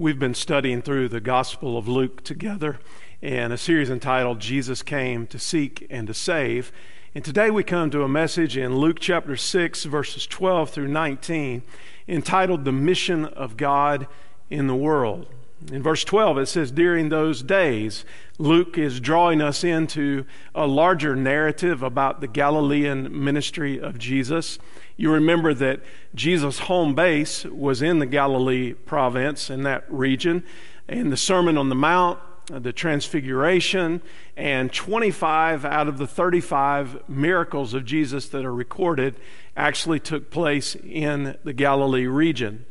We've been studying through the Gospel of Luke together in a series entitled Jesus Came to Seek and to Save. And today we come to a message in Luke chapter 6, verses 12 through 19, entitled The Mission of God in the World. In verse 12, it says, During those days, Luke is drawing us into a larger narrative about the Galilean ministry of Jesus. You remember that Jesus' home base was in the Galilee province, in that region. In the Sermon on the Mount, uh, the Transfiguration, and 25 out of the 35 miracles of Jesus that are recorded actually took place in the Galilee region.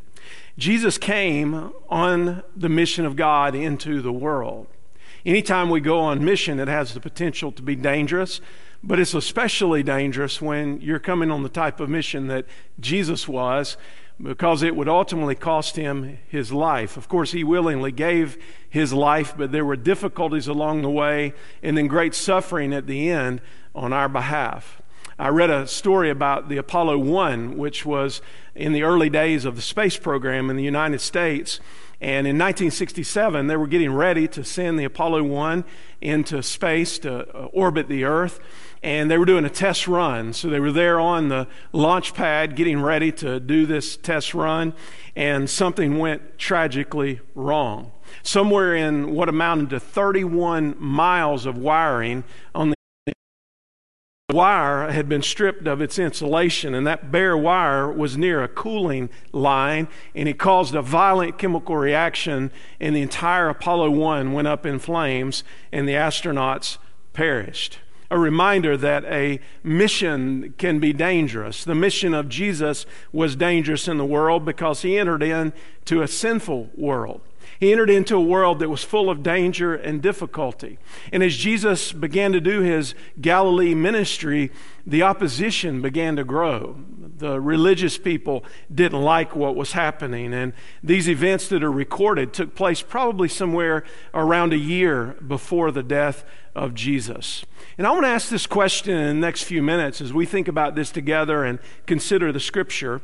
Jesus came on the mission of God into the world. Anytime we go on mission, it has the potential to be dangerous but it's especially dangerous when you're coming on the type of mission that Jesus was, because it would ultimately cost him his life. Of course, he willingly gave his life, but there were difficulties along the way and then great suffering at the end on our behalf. I read a story about the Apollo 1, which was in the early days of the space program in the United States. And in 1967, they were getting ready to send the Apollo 1 into space to uh, orbit the Earth and they were doing a test run. So they were there on the launch pad getting ready to do this test run, and something went tragically wrong. Somewhere in what amounted to 31 miles of wiring on the wire had been stripped of its insulation, and that bare wire was near a cooling line, and it caused a violent chemical reaction, and the entire Apollo 1 went up in flames, and the astronauts perished a reminder that a mission can be dangerous. The mission of Jesus was dangerous in the world because he entered into a sinful world. He entered into a world that was full of danger and difficulty. And as Jesus began to do his Galilee ministry, the opposition began to grow. The religious people didn't like what was happening. And these events that are recorded took place probably somewhere around a year before the death of Jesus. And I want to ask this question in the next few minutes as we think about this together and consider the scripture.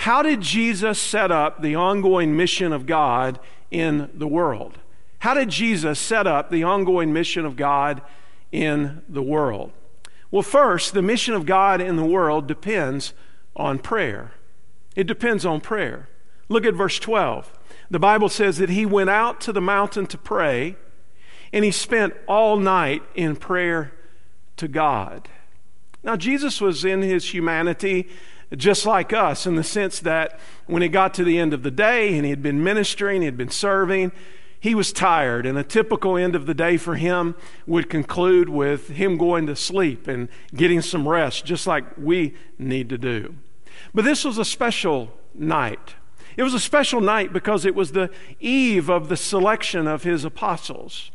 How did Jesus set up the ongoing mission of God in the world? How did Jesus set up the ongoing mission of God in the world? Well, first, the mission of God in the world depends on prayer. It depends on prayer. Look at verse 12. The Bible says that he went out to the mountain to pray, and he spent all night in prayer to God. Now, Jesus was in his humanity just like us in the sense that when he got to the end of the day and he had been ministering, he had been serving, he was tired. And a typical end of the day for him would conclude with him going to sleep and getting some rest, just like we need to do. But this was a special night. It was a special night because it was the eve of the selection of his apostles.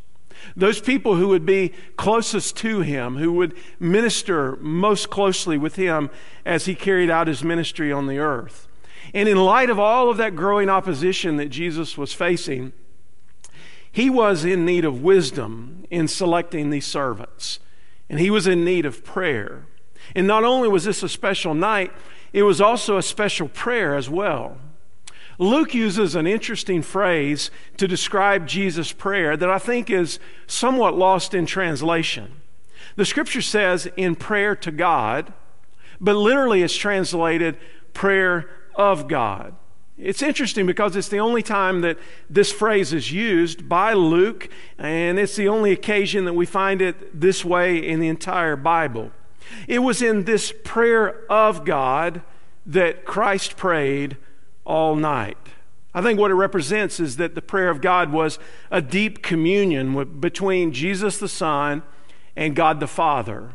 Those people who would be closest to him, who would minister most closely with him as he carried out his ministry on the earth. And in light of all of that growing opposition that Jesus was facing, he was in need of wisdom in selecting these servants. And he was in need of prayer. And not only was this a special night, it was also a special prayer as well. Luke uses an interesting phrase to describe Jesus' prayer that I think is somewhat lost in translation. The scripture says, in prayer to God, but literally it's translated prayer of God. It's interesting because it's the only time that this phrase is used by Luke, and it's the only occasion that we find it this way in the entire Bible. It was in this prayer of God that Christ prayed all night. I think what it represents is that the prayer of God was a deep communion with, between Jesus the Son and God the Father.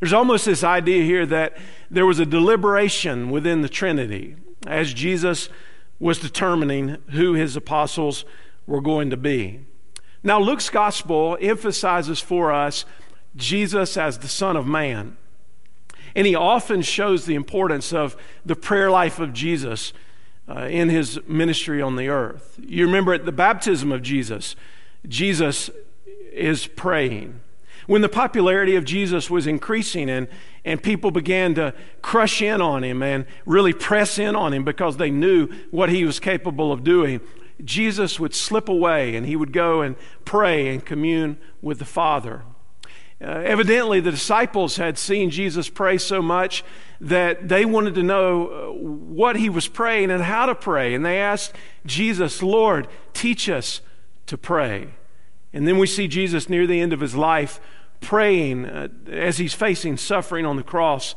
There's almost this idea here that there was a deliberation within the Trinity as Jesus was determining who his apostles were going to be. Now, Luke's gospel emphasizes for us Jesus as the Son of Man. And he often shows the importance of the prayer life of Jesus uh, in his ministry on the earth. You remember at the baptism of Jesus, Jesus is praying. When the popularity of Jesus was increasing and, and people began to crush in on him and really press in on him because they knew what he was capable of doing, Jesus would slip away and he would go and pray and commune with the Father. Uh, evidently, the disciples had seen Jesus pray so much that they wanted to know uh, what he was praying and how to pray. And they asked Jesus, Lord, teach us to pray. And then we see Jesus near the end of his life praying uh, as he's facing suffering on the cross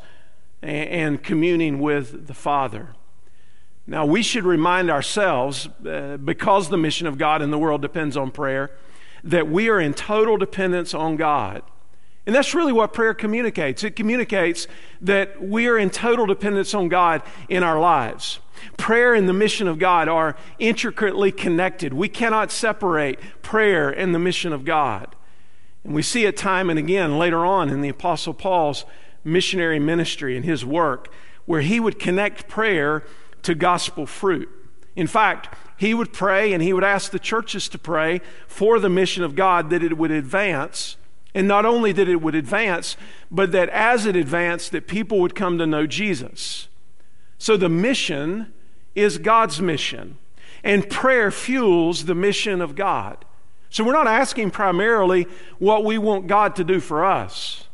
and, and, communing with the Father. Now, we should remind ourselves, uh, because the mission of God in the world depends on prayer, that we are in total dependence on God. And that's really what prayer communicates. It communicates that we are in total dependence on God in our lives. Prayer and the mission of God are intricately connected. We cannot separate prayer and the mission of God. And we see it time and again later on in the Apostle Paul's missionary ministry and his work, where he would connect prayer to gospel fruit. In fact, he would pray and he would ask the churches to pray for the mission of God that it would advance and not only that it would advance, but that as it advanced, that people would come to know Jesus. So the mission is God's mission, and prayer fuels the mission of God. So we're not asking primarily what we want God to do for us.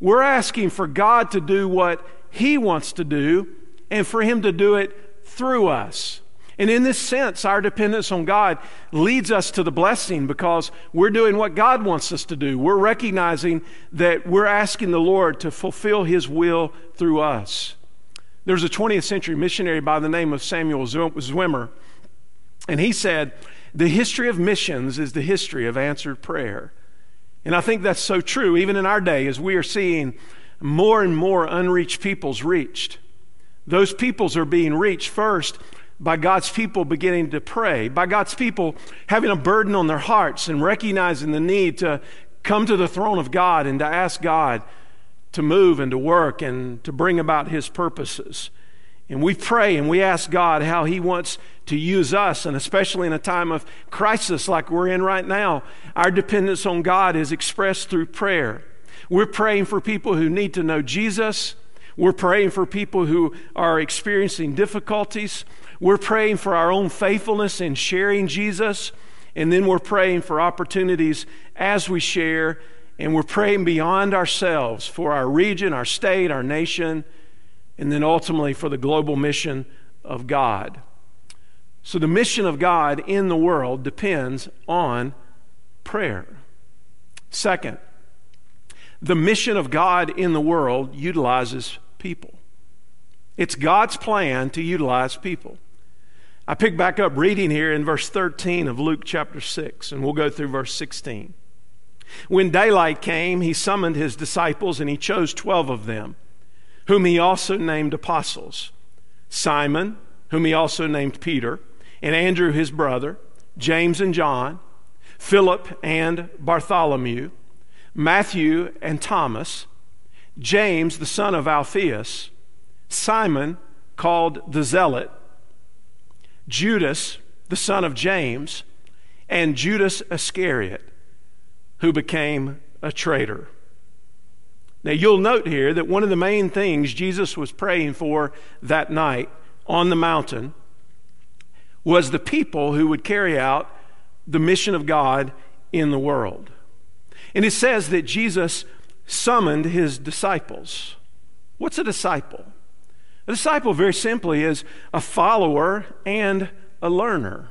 We're asking for God to do what He wants to do and for Him to do it through us. And in this sense, our dependence on God leads us to the blessing because we're doing what God wants us to do. We're recognizing that we're asking the Lord to fulfill His will through us. There's a 20th century missionary by the name of Samuel Zwemer, and he said, The history of missions is the history of answered prayer. And I think that's so true, even in our day, as we are seeing more and more unreached peoples reached. Those peoples are being reached first by God's people beginning to pray, by God's people having a burden on their hearts and recognizing the need to come to the throne of God and to ask God to move and to work and to bring about His purposes. And we pray and we ask God how He wants to use us, and especially in a time of crisis like we're in right now, our dependence on God is expressed through prayer. We're praying for people who need to know Jesus. We're praying for people who are experiencing difficulties. We're praying for our own faithfulness in sharing Jesus, and then we're praying for opportunities as we share, and we're praying beyond ourselves for our region, our state, our nation, and then ultimately for the global mission of God. So, the mission of God in the world depends on prayer. Second, the mission of God in the world utilizes people. It's God's plan to utilize people. I pick back up reading here in verse 13 of Luke chapter 6, and we'll go through verse 16. When daylight came, he summoned his disciples, and he chose 12 of them, whom he also named apostles Simon, whom he also named Peter, and Andrew his brother, James and John, Philip and Bartholomew, Matthew and Thomas, James the son of Alphaeus, Simon called the Zealot, Judas, the son of James, and Judas Iscariot, who became a traitor. Now, you'll note here that one of the main things Jesus was praying for that night on the mountain was the people who would carry out the mission of God in the world. And it says that Jesus summoned his disciples. What's a disciple? A disciple, very simply, is a follower and a learner.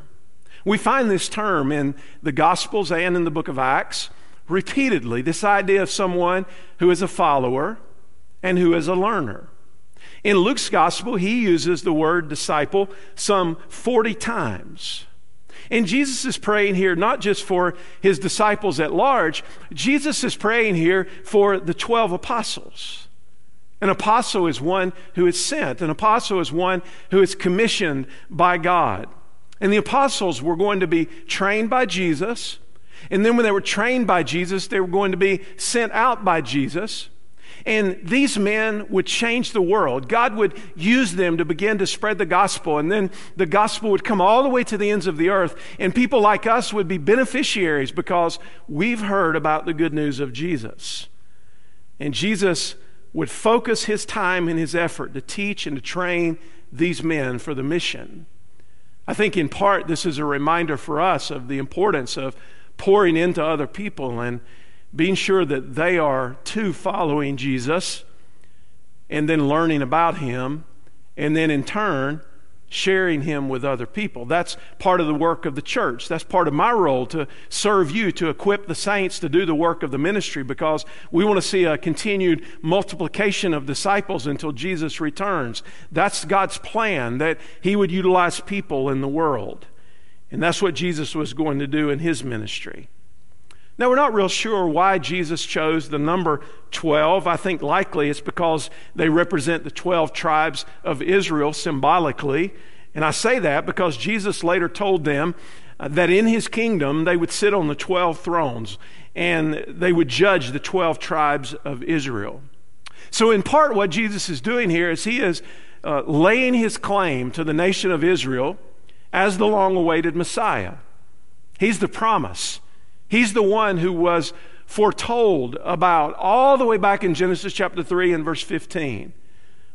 We find this term in the Gospels and in the book of Acts repeatedly this idea of someone who is a follower and who is a learner. In Luke's Gospel, he uses the word disciple some 40 times. And Jesus is praying here not just for his disciples at large, Jesus is praying here for the 12 apostles. An apostle is one who is sent. An apostle is one who is commissioned by God. And the apostles were going to be trained by Jesus. And then when they were trained by Jesus, they were going to be sent out by Jesus. And these men would change the world. God would use them to begin to spread the gospel. And then the gospel would come all the way to the ends of the earth. And people like us would be beneficiaries because we've heard about the good news of Jesus. And Jesus would focus his time and his effort to teach and to train these men for the mission. I think in part this is a reminder for us of the importance of pouring into other people and being sure that they are too following Jesus and then learning about him and then in turn sharing him with other people. That's part of the work of the church. That's part of my role to serve you, to equip the saints to do the work of the ministry because we want to see a continued multiplication of disciples until Jesus returns. That's God's plan that he would utilize people in the world. And that's what Jesus was going to do in his ministry. Now, we're not real sure why Jesus chose the number 12. I think likely it's because they represent the 12 tribes of Israel symbolically. And I say that because Jesus later told them uh, that in his kingdom they would sit on the 12 thrones and they would judge the 12 tribes of Israel. So, in part, what Jesus is doing here is he is uh, laying his claim to the nation of Israel as the long awaited Messiah. He's the promise. He's the one who was foretold about all the way back in Genesis chapter 3 and verse 15,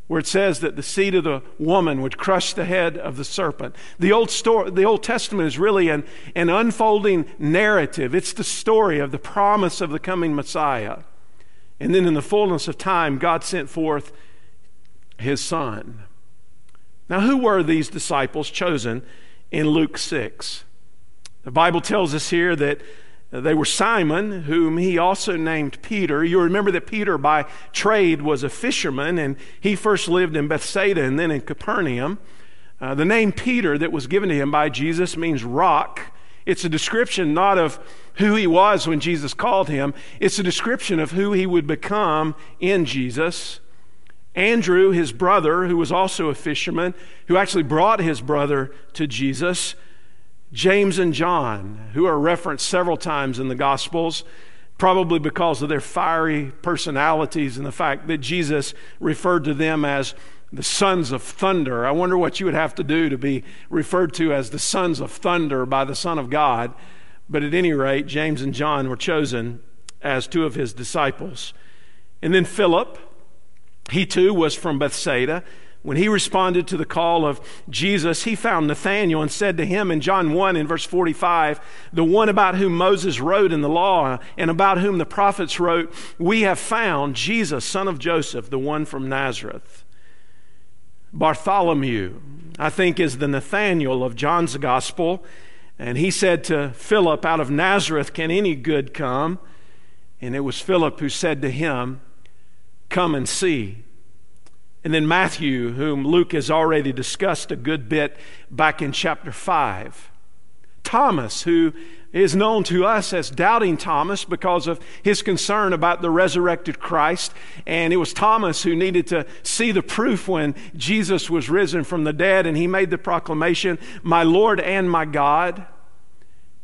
where it says that the seed of the woman would crush the head of the serpent. The Old, story, the Old Testament is really an, an unfolding narrative, it's the story of the promise of the coming Messiah. And then in the fullness of time, God sent forth his Son. Now, who were these disciples chosen in Luke 6? The Bible tells us here that they were Simon, whom he also named Peter. You remember that Peter, by trade, was a fisherman, and he first lived in Bethsaida and then in Capernaum. Uh, the name Peter that was given to him by Jesus means rock. It's a description not of who he was when Jesus called him, it's a description of who he would become in Jesus. Andrew, his brother, who was also a fisherman, who actually brought his brother to Jesus, James and John, who are referenced several times in the Gospels, probably because of their fiery personalities and the fact that Jesus referred to them as the sons of thunder. I wonder what you would have to do to be referred to as the sons of thunder by the Son of God. But at any rate, James and John were chosen as two of his disciples. And then Philip, he too was from Bethsaida. When he responded to the call of Jesus, he found Nathanael and said to him in John 1 in verse 45, the one about whom Moses wrote in the law and about whom the prophets wrote, we have found Jesus, son of Joseph, the one from Nazareth. Bartholomew, I think, is the Nathanael of John's gospel. And he said to Philip, Out of Nazareth can any good come? And it was Philip who said to him, Come and see. And then Matthew, whom Luke has already discussed a good bit back in chapter 5. Thomas, who is known to us as Doubting Thomas because of his concern about the resurrected Christ. And it was Thomas who needed to see the proof when Jesus was risen from the dead, and he made the proclamation, My Lord and my God.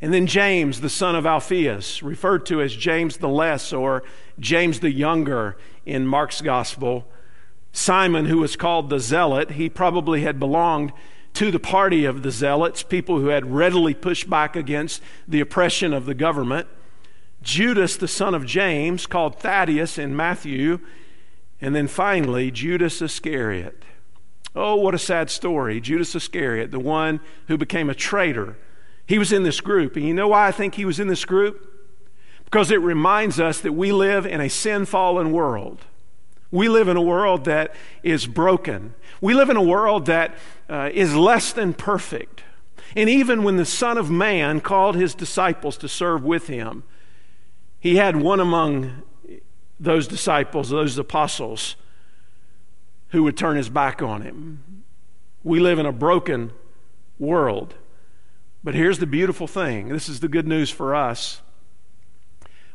And then James, the son of Alphaeus, referred to as James the Less or James the Younger in Mark's Gospel Simon, who was called the Zealot, he probably had belonged to the party of the Zealots, people who had readily pushed back against the oppression of the government. Judas, the son of James, called Thaddeus in Matthew. And then finally, Judas Iscariot. Oh, what a sad story. Judas Iscariot, the one who became a traitor. He was in this group. And you know why I think he was in this group? Because it reminds us that we live in a sin fallen world. We live in a world that is broken. We live in a world that uh, is less than perfect. And even when the Son of Man called his disciples to serve with him, he had one among those disciples, those apostles, who would turn his back on him. We live in a broken world. But here's the beautiful thing this is the good news for us.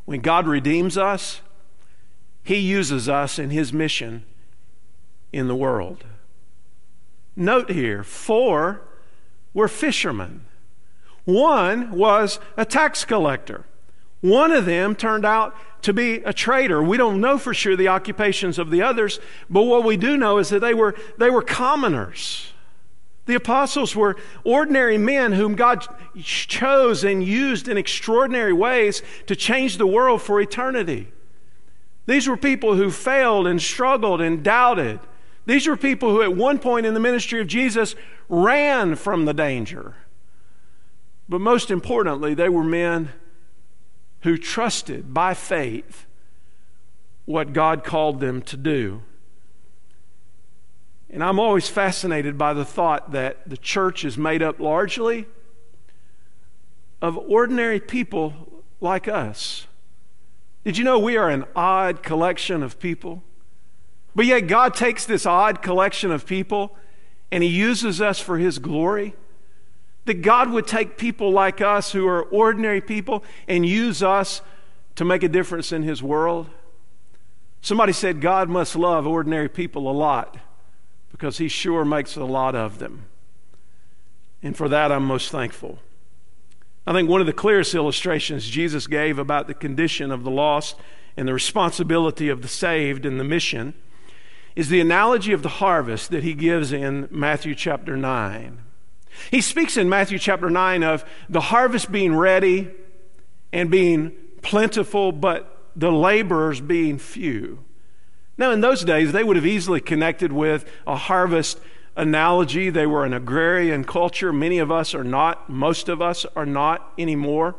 When God redeems us, he uses us in His mission in the world. Note here, four were fishermen. One was a tax collector. One of them turned out to be a traitor. We don't know for sure the occupations of the others, but what we do know is that they were, they were commoners. The apostles were ordinary men whom God chose and used in extraordinary ways to change the world for eternity. These were people who failed and struggled and doubted. These were people who, at one point in the ministry of Jesus, ran from the danger. But most importantly, they were men who trusted by faith what God called them to do. And I'm always fascinated by the thought that the church is made up largely of ordinary people like us. Did you know we are an odd collection of people? But yet, God takes this odd collection of people and He uses us for His glory. That God would take people like us who are ordinary people and use us to make a difference in His world. Somebody said God must love ordinary people a lot because He sure makes a lot of them. And for that, I'm most thankful. I think one of the clearest illustrations Jesus gave about the condition of the lost and the responsibility of the saved and the mission is the analogy of the harvest that he gives in Matthew chapter 9. He speaks in Matthew chapter 9 of the harvest being ready and being plentiful, but the laborers being few. Now, in those days, they would have easily connected with a harvest analogy. They were an agrarian culture. Many of us are not, most of us are not anymore.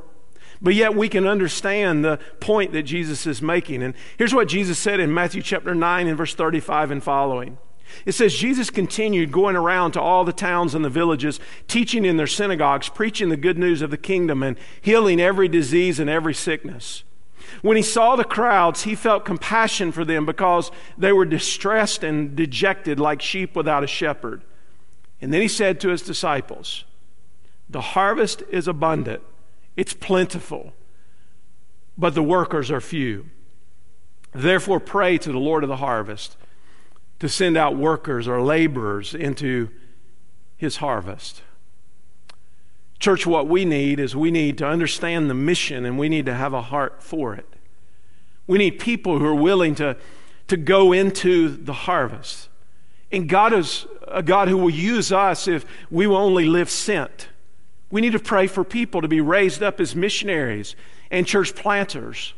But yet we can understand the point that Jesus is making. And here's what Jesus said in Matthew chapter 9 and verse 35 and following. It says, Jesus continued going around to all the towns and the villages, teaching in their synagogues, preaching the good news of the kingdom, and healing every disease and every sickness. When he saw the crowds, he felt compassion for them because they were distressed and dejected like sheep without a shepherd. And then he said to his disciples, The harvest is abundant, it's plentiful, but the workers are few. Therefore, pray to the Lord of the harvest to send out workers or laborers into his harvest. Church, what we need is we need to understand the mission and we need to have a heart for it. We need people who are willing to, to go into the harvest. And God is a God who will use us if we will only live sent. We need to pray for people to be raised up as missionaries and church planters.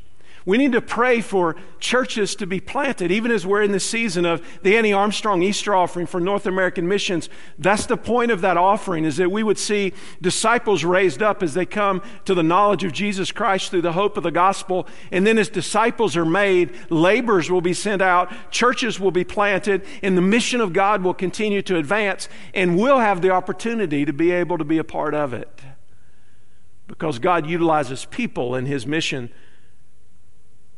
We need to pray for churches to be planted, even as we're in the season of the Annie Armstrong Easter offering for North American missions. That's the point of that offering, is that we would see disciples raised up as they come to the knowledge of Jesus Christ through the hope of the gospel. And then as disciples are made, laborers will be sent out, churches will be planted, and the mission of God will continue to advance, and we'll have the opportunity to be able to be a part of it. Because God utilizes people in His mission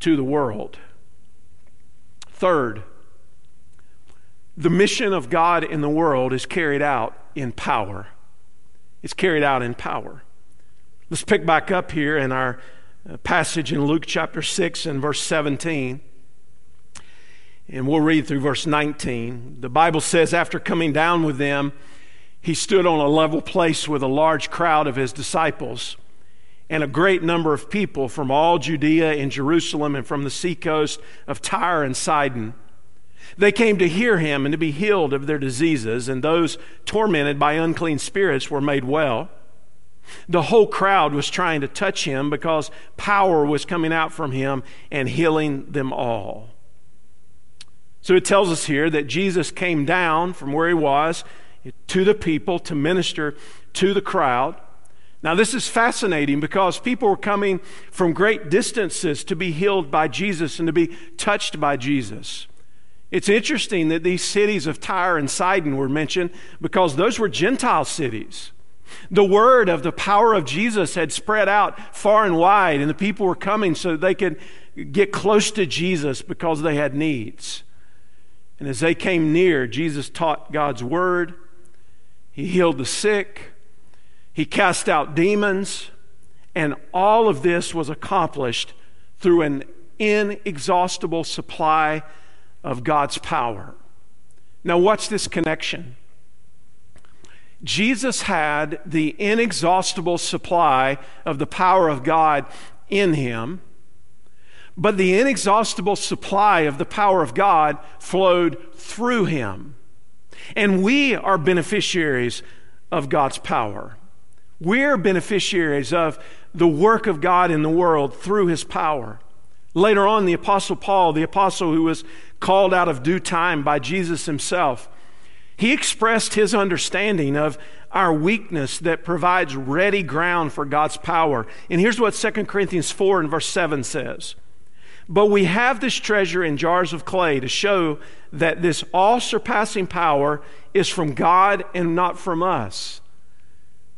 to the world. Third, the mission of God in the world is carried out in power. It's carried out in power. Let's pick back up here in our uh, passage in Luke chapter 6 and verse 17. And we'll read through verse 19. The Bible says, After coming down with them, he stood on a level place with a large crowd of his disciples and a great number of people from all Judea and Jerusalem and from the seacoast of Tyre and Sidon. They came to hear him and to be healed of their diseases, and those tormented by unclean spirits were made well. The whole crowd was trying to touch him because power was coming out from him and healing them all. So it tells us here that Jesus came down from where he was to the people to minister to the crowd. Now, this is fascinating because people were coming from great distances to be healed by Jesus and to be touched by Jesus. It's interesting that these cities of Tyre and Sidon were mentioned because those were Gentile cities. The word of the power of Jesus had spread out far and wide, and the people were coming so they could get close to Jesus because they had needs. And as they came near, Jesus taught God's word, He healed the sick. He cast out demons, and all of this was accomplished through an inexhaustible supply of God's power. Now, what's this connection? Jesus had the inexhaustible supply of the power of God in him, but the inexhaustible supply of the power of God flowed through him. And we are beneficiaries of God's power. We're beneficiaries of the work of God in the world through his power. Later on, the Apostle Paul, the apostle who was called out of due time by Jesus himself, he expressed his understanding of our weakness that provides ready ground for God's power. And here's what 2 Corinthians 4 and verse 7 says But we have this treasure in jars of clay to show that this all surpassing power is from God and not from us.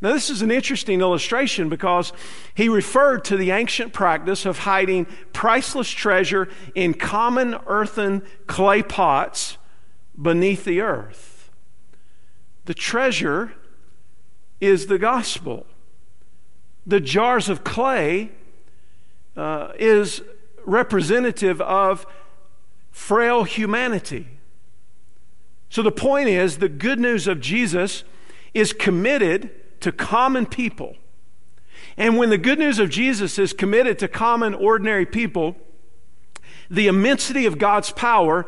Now, this is an interesting illustration because he referred to the ancient practice of hiding priceless treasure in common earthen clay pots beneath the earth. The treasure is the gospel. The jars of clay uh, is representative of frail humanity. So the point is the good news of Jesus is committed to common people. And when the good news of Jesus is committed to common, ordinary people, the immensity of God's power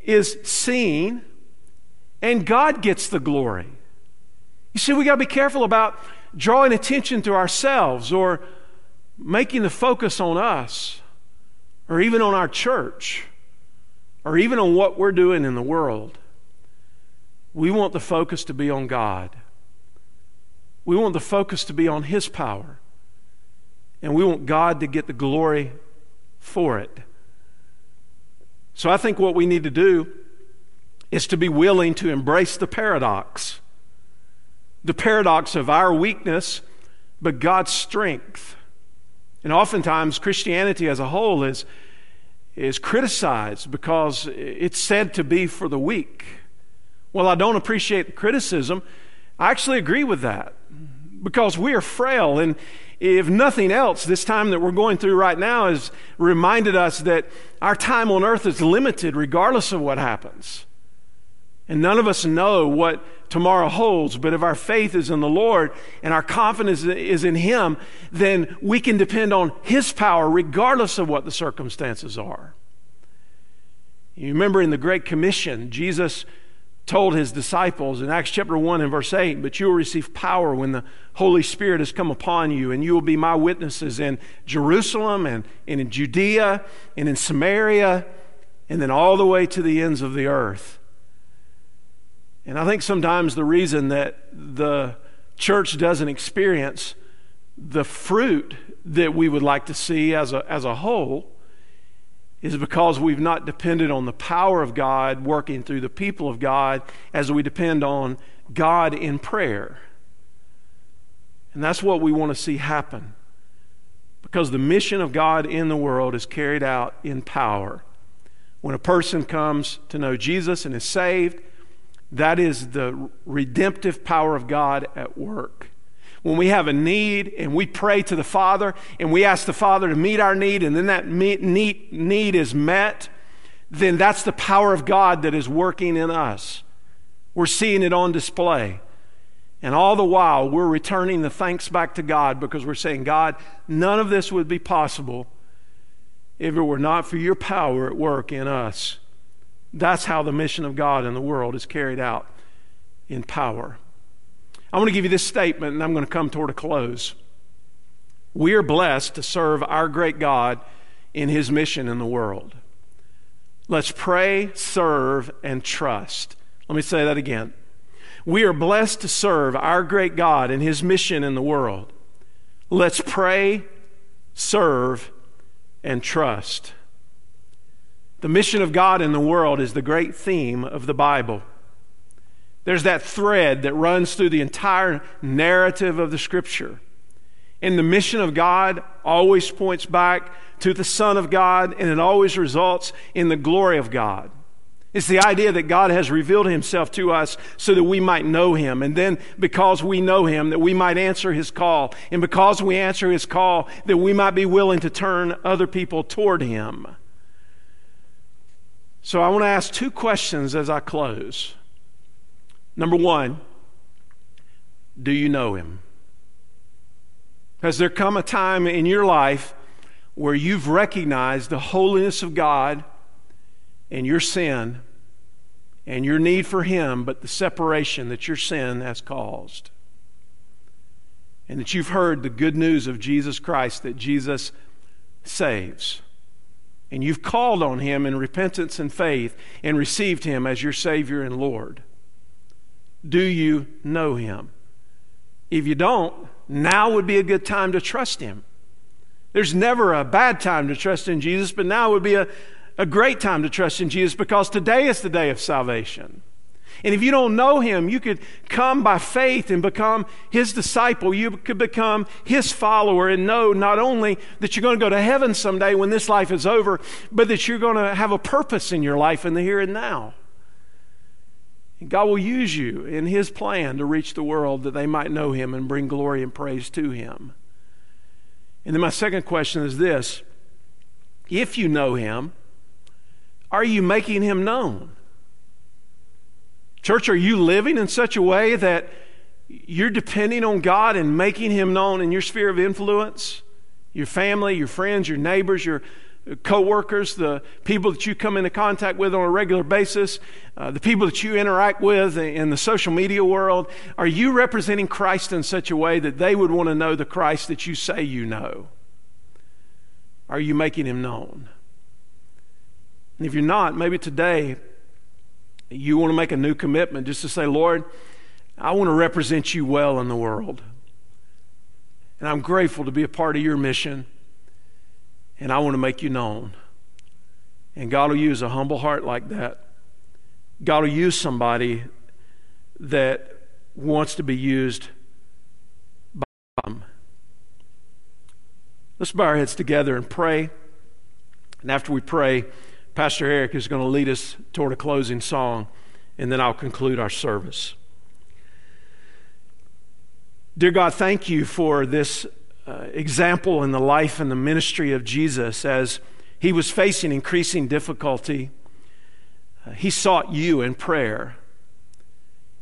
is seen, and God gets the glory. You see, we got to be careful about drawing attention to ourselves or making the focus on us or even on our church or even on what we're doing in the world. We want the focus to be on God. We want the focus to be on His power. And we want God to get the glory for it. So I think what we need to do is to be willing to embrace the paradox the paradox of our weakness, but God's strength. And oftentimes, Christianity as a whole is, is criticized because it's said to be for the weak. Well, I don't appreciate the criticism. I actually agree with that because we are frail. And if nothing else, this time that we're going through right now has reminded us that our time on earth is limited regardless of what happens. And none of us know what tomorrow holds, but if our faith is in the Lord and our confidence is in Him, then we can depend on His power regardless of what the circumstances are. You remember in the Great Commission, Jesus told his disciples in Acts chapter 1 and verse 8, But you will receive power when the Holy Spirit has come upon you, and you will be my witnesses in Jerusalem and, and in Judea and in Samaria, and then all the way to the ends of the earth. And I think sometimes the reason that the church doesn't experience the fruit that we would like to see as a, as a whole is because we've not depended on the power of God working through the people of God as we depend on God in prayer. And that's what we want to see happen. Because the mission of God in the world is carried out in power. When a person comes to know Jesus and is saved, that is the redemptive power of God at work. When we have a need and we pray to the Father and we ask the Father to meet our need and then that need is met, then that's the power of God that is working in us. We're seeing it on display. And all the while, we're returning the thanks back to God because we're saying, God, none of this would be possible if it were not for your power at work in us. That's how the mission of God in the world is carried out in power. I want to give you this statement, and I'm going to come toward a close. We are blessed to serve our great God in his mission in the world. Let's pray, serve, and trust. Let me say that again. We are blessed to serve our great God in his mission in the world. Let's pray, serve, and trust. The mission of God in the world is the great theme of the Bible. There's that thread that runs through the entire narrative of the Scripture. And the mission of God always points back to the Son of God, and it always results in the glory of God. It's the idea that God has revealed himself to us so that we might know him. And then, because we know him, that we might answer his call. And because we answer his call, that we might be willing to turn other people toward him. So I want to ask two questions as I close. Number one, do you know him? Has there come a time in your life where you've recognized the holiness of God and your sin and your need for him, but the separation that your sin has caused? And that you've heard the good news of Jesus Christ that Jesus saves. and you've called on him in repentance and faith and received him as your Savior and Lord? Do you know him? If you don't, now would be a good time to trust him. There's never a bad time to trust in Jesus, but now would be a, a great time to trust in Jesus because today is the day of salvation. And if you don't know him, you could come by faith and become his disciple. You could become his follower and know not only that you're going to go to heaven someday when this life is over, but that you're going to have a purpose in your life in the here and now. And God will use you in his plan to reach the world that they might know him and bring glory and praise to him. And then my second question is this If you know him, are you making him known? Church, are you living in such a way that you're depending on God and making Him known in your sphere of influence? Your family, your friends, your neighbors, your coworkers, the people that you come into contact with on a regular basis, uh, the people that you interact with in the social media world, are you representing Christ in such a way that they would want to know the Christ that you say you know? Are you making him known? And if you're not, maybe today you want to make a new commitment just to say, Lord, I want to represent you well in the world. And I'm grateful to be a part of your mission. And I want to make you known. And God will use a humble heart like that. God will use somebody that wants to be used by Him. Let's bow our heads together and pray. And after we pray, Pastor Eric is going to lead us toward a closing song, and then I'll conclude our service. Dear God, thank you for this uh, example in the life and the ministry of Jesus as he was facing increasing difficulty. Uh, he sought you in prayer.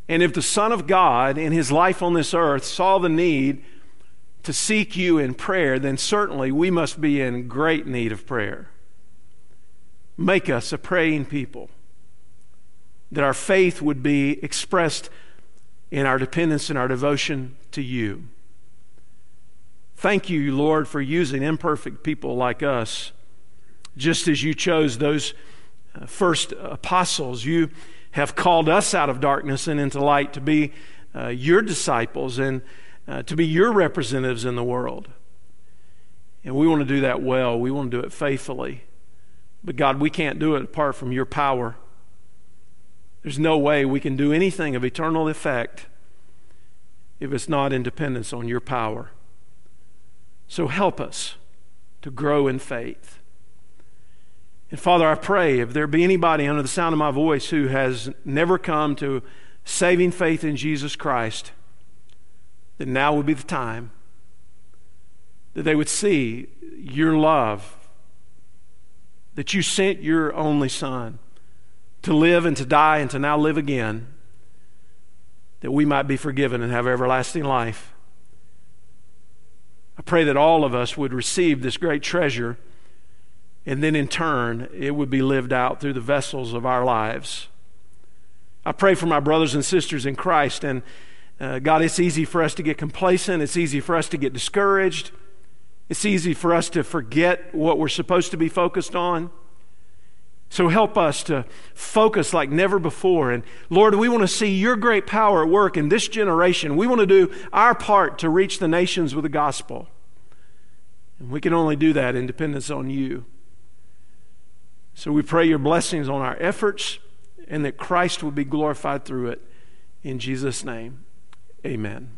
And if the Son of God in his life on this earth saw the need to seek you in prayer, then certainly we must be in great need of prayer. Make us a praying people. That our faith would be expressed in our dependence and our devotion to you. Thank you, Lord, for using imperfect people like us. Just as you chose those uh, first apostles, you have called us out of darkness and into light to be uh, your disciples and uh, to be your representatives in the world. And we want to do that well. We want to do it faithfully. But God, we can't do it apart from your power. There's no way we can do anything of eternal effect if it's not in dependence on your power. So help us to grow in faith. And Father, I pray if there be anybody under the sound of my voice who has never come to saving faith in Jesus Christ, then now would be the time that they would see your love that you sent your only Son to live and to die and to now live again, that we might be forgiven and have everlasting life. Pray that all of us would receive this great treasure, and then in turn, it would be lived out through the vessels of our lives. I pray for my brothers and sisters in Christ, and uh, God, it's easy for us to get complacent, it's easy for us to get discouraged. It's easy for us to forget what we're supposed to be focused on. So help us to focus like never before. And Lord, we want to see your great power at work in this generation. We want to do our part to reach the nations with the gospel. And we can only do that in dependence on you. So we pray your blessings on our efforts and that Christ will be glorified through it. In Jesus' name, amen.